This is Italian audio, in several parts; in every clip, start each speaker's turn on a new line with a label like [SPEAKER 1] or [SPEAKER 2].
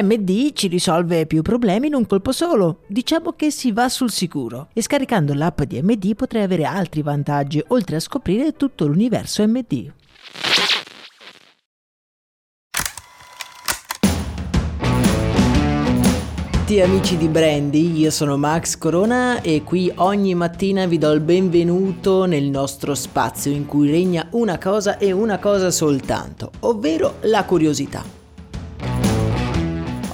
[SPEAKER 1] MD ci risolve più problemi in un colpo solo. Diciamo che si va sul sicuro. E scaricando l'app di MD potrai avere altri vantaggi, oltre a scoprire tutto l'universo MD. amici di Brandy, io sono Max Corona e qui ogni mattina vi do il benvenuto nel nostro spazio in cui regna una cosa e una cosa soltanto, ovvero la curiosità.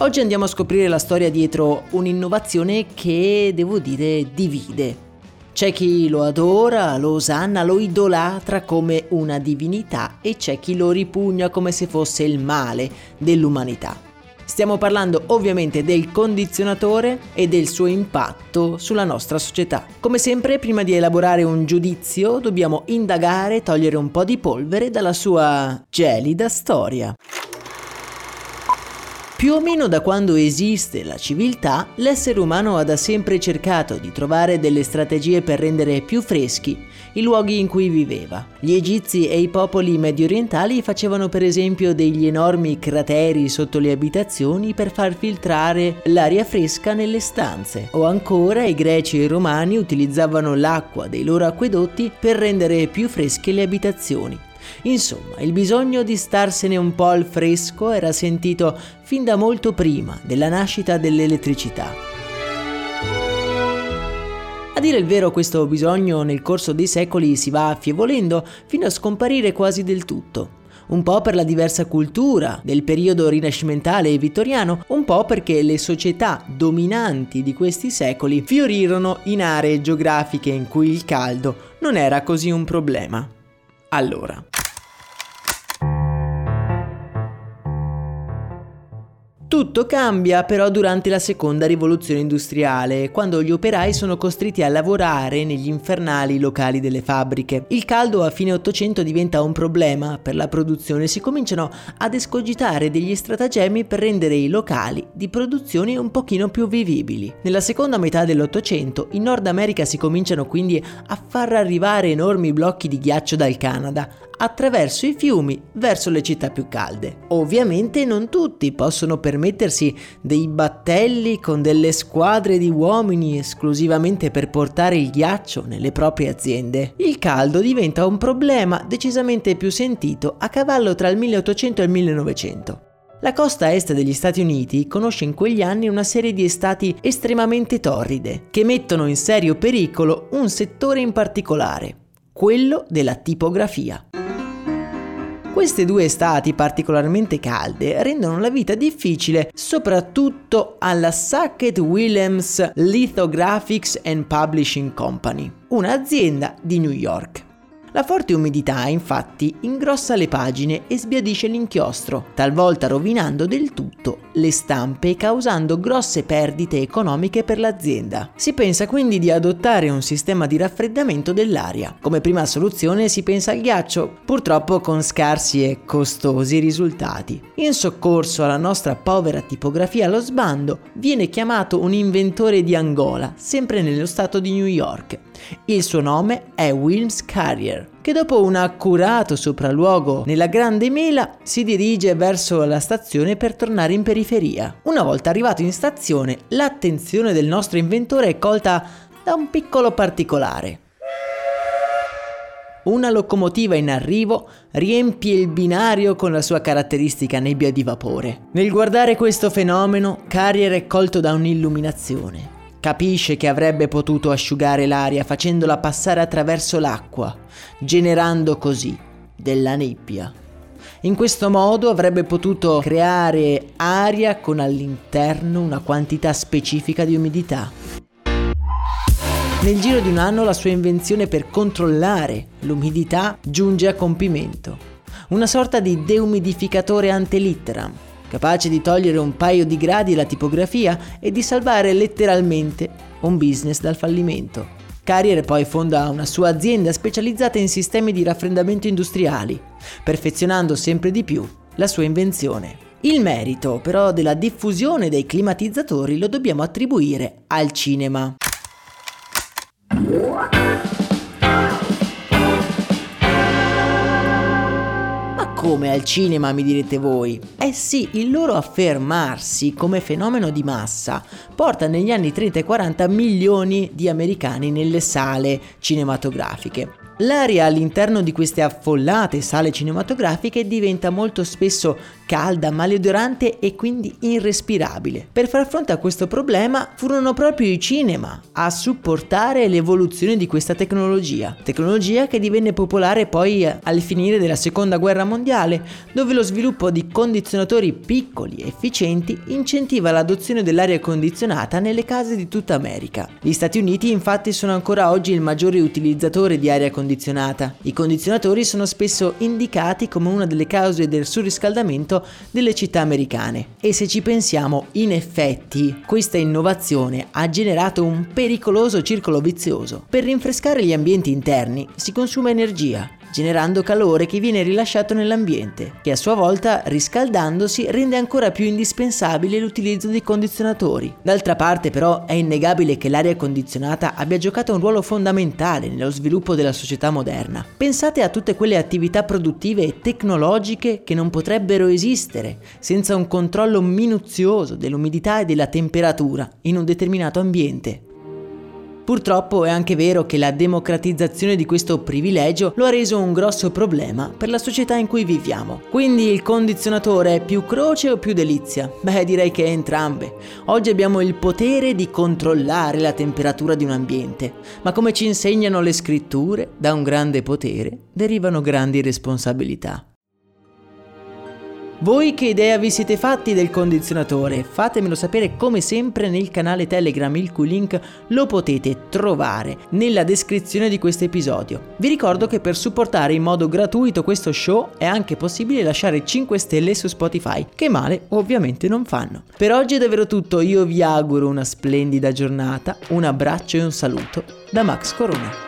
[SPEAKER 1] Oggi andiamo a scoprire la storia dietro un'innovazione che, devo dire, divide. C'è chi lo adora, lo osanna, lo idolatra come una divinità e c'è chi lo ripugna come se fosse il male dell'umanità. Stiamo parlando ovviamente del condizionatore e del suo impatto sulla nostra società. Come sempre, prima di elaborare un giudizio, dobbiamo indagare togliere un po' di polvere dalla sua gelida storia. Più o meno da quando esiste la civiltà, l'essere umano ha da sempre cercato di trovare delle strategie per rendere più freschi i luoghi in cui viveva. Gli egizi e i popoli medio orientali facevano per esempio degli enormi crateri sotto le abitazioni per far filtrare l'aria fresca nelle stanze. O ancora i greci e i romani utilizzavano l'acqua dei loro acquedotti per rendere più fresche le abitazioni. Insomma, il bisogno di starsene un po' al fresco era sentito fin da molto prima della nascita dell'elettricità. A dire il vero questo bisogno nel corso dei secoli si va affievolendo fino a scomparire quasi del tutto. Un po' per la diversa cultura del periodo rinascimentale e vittoriano, un po' perché le società dominanti di questi secoli fiorirono in aree geografiche in cui il caldo non era così un problema. Allora, Tutto cambia però durante la seconda rivoluzione industriale, quando gli operai sono costretti a lavorare negli infernali locali delle fabbriche. Il caldo a fine 800 diventa un problema per la produzione e si cominciano ad escogitare degli stratagemmi per rendere i locali di produzione un pochino più vivibili. Nella seconda metà dell'Ottocento in Nord America si cominciano quindi a far arrivare enormi blocchi di ghiaccio dal Canada, attraverso i fiumi verso le città più calde. Ovviamente non tutti possono permettersi dei battelli con delle squadre di uomini esclusivamente per portare il ghiaccio nelle proprie aziende. Il caldo diventa un problema decisamente più sentito a cavallo tra il 1800 e il 1900. La costa est degli Stati Uniti conosce in quegli anni una serie di estati estremamente torride, che mettono in serio pericolo un settore in particolare, quello della tipografia. Queste due estati particolarmente calde rendono la vita difficile soprattutto alla Sackett Williams Lithographics and Publishing Company, un'azienda di New York. La forte umidità infatti ingrossa le pagine e sbiadisce l'inchiostro, talvolta rovinando del tutto le stampe e causando grosse perdite economiche per l'azienda. Si pensa quindi di adottare un sistema di raffreddamento dell'aria. Come prima soluzione si pensa al ghiaccio, purtroppo con scarsi e costosi risultati. In soccorso alla nostra povera tipografia allo sbando viene chiamato un inventore di Angola, sempre nello stato di New York. Il suo nome è Wilms Carrier, che dopo un accurato sopralluogo nella Grande Mela si dirige verso la stazione per tornare in periferia. Una volta arrivato in stazione, l'attenzione del nostro inventore è colta da un piccolo particolare. Una locomotiva in arrivo riempie il binario con la sua caratteristica nebbia di vapore. Nel guardare questo fenomeno, Carrier è colto da un'illuminazione. Capisce che avrebbe potuto asciugare l'aria facendola passare attraverso l'acqua, generando così della nebbia. In questo modo avrebbe potuto creare aria con all'interno una quantità specifica di umidità. Nel giro di un anno la sua invenzione per controllare l'umidità giunge a compimento. una sorta di deumidificatore ante litteram, capace di togliere un paio di gradi alla tipografia e di salvare letteralmente un business dal fallimento. Carrier poi fonda una sua azienda specializzata in sistemi di raffreddamento industriali, perfezionando sempre di più la sua invenzione. Il merito però della diffusione dei climatizzatori lo dobbiamo attribuire al cinema. Come al cinema mi direte voi? Eh sì, il loro affermarsi come fenomeno di massa porta negli anni 30 e 40 milioni di americani nelle sale cinematografiche. L'aria all'interno di queste affollate sale cinematografiche diventa molto spesso calda, maleodorante e quindi irrespirabile. Per far fronte a questo problema furono proprio i cinema a supportare l'evoluzione di questa tecnologia, tecnologia che divenne popolare poi al finire della seconda guerra mondiale, dove lo sviluppo di condizionatori piccoli e efficienti incentiva l'adozione dell'aria condizionata nelle case di tutta America. Gli Stati Uniti infatti sono ancora oggi il maggiore utilizzatore di aria condizionata. I condizionatori sono spesso indicati come una delle cause del surriscaldamento delle città americane. E se ci pensiamo, in effetti, questa innovazione ha generato un pericoloso circolo vizioso. Per rinfrescare gli ambienti interni si consuma energia, generando calore che viene rilasciato nell'ambiente, che a sua volta, riscaldandosi, rende ancora più indispensabile l'utilizzo di condizionatori. D'altra parte però è innegabile che l'aria condizionata abbia giocato un ruolo fondamentale nello sviluppo della società moderna. Pensate a tutte quelle attività produttive e tecnologiche che non potrebbero esistere senza un controllo minuzioso dell'umidità e della temperatura in un determinato ambiente. Purtroppo è anche vero che la democratizzazione di questo privilegio lo ha reso un grosso problema per la società in cui viviamo. Quindi il condizionatore è più croce o più delizia? Beh, direi che entrambe. Oggi abbiamo il potere di controllare la temperatura di un ambiente, ma come ci insegnano le scritture, da un grande potere derivano grandi responsabilità. Voi che idea vi siete fatti del condizionatore? Fatemelo sapere come sempre nel canale Telegram, il cui link lo potete trovare nella descrizione di questo episodio. Vi ricordo che per supportare in modo gratuito questo show è anche possibile lasciare 5 stelle su Spotify, che male ovviamente non fanno. Per oggi è davvero tutto, io vi auguro una splendida giornata, un abbraccio e un saluto da Max Corona.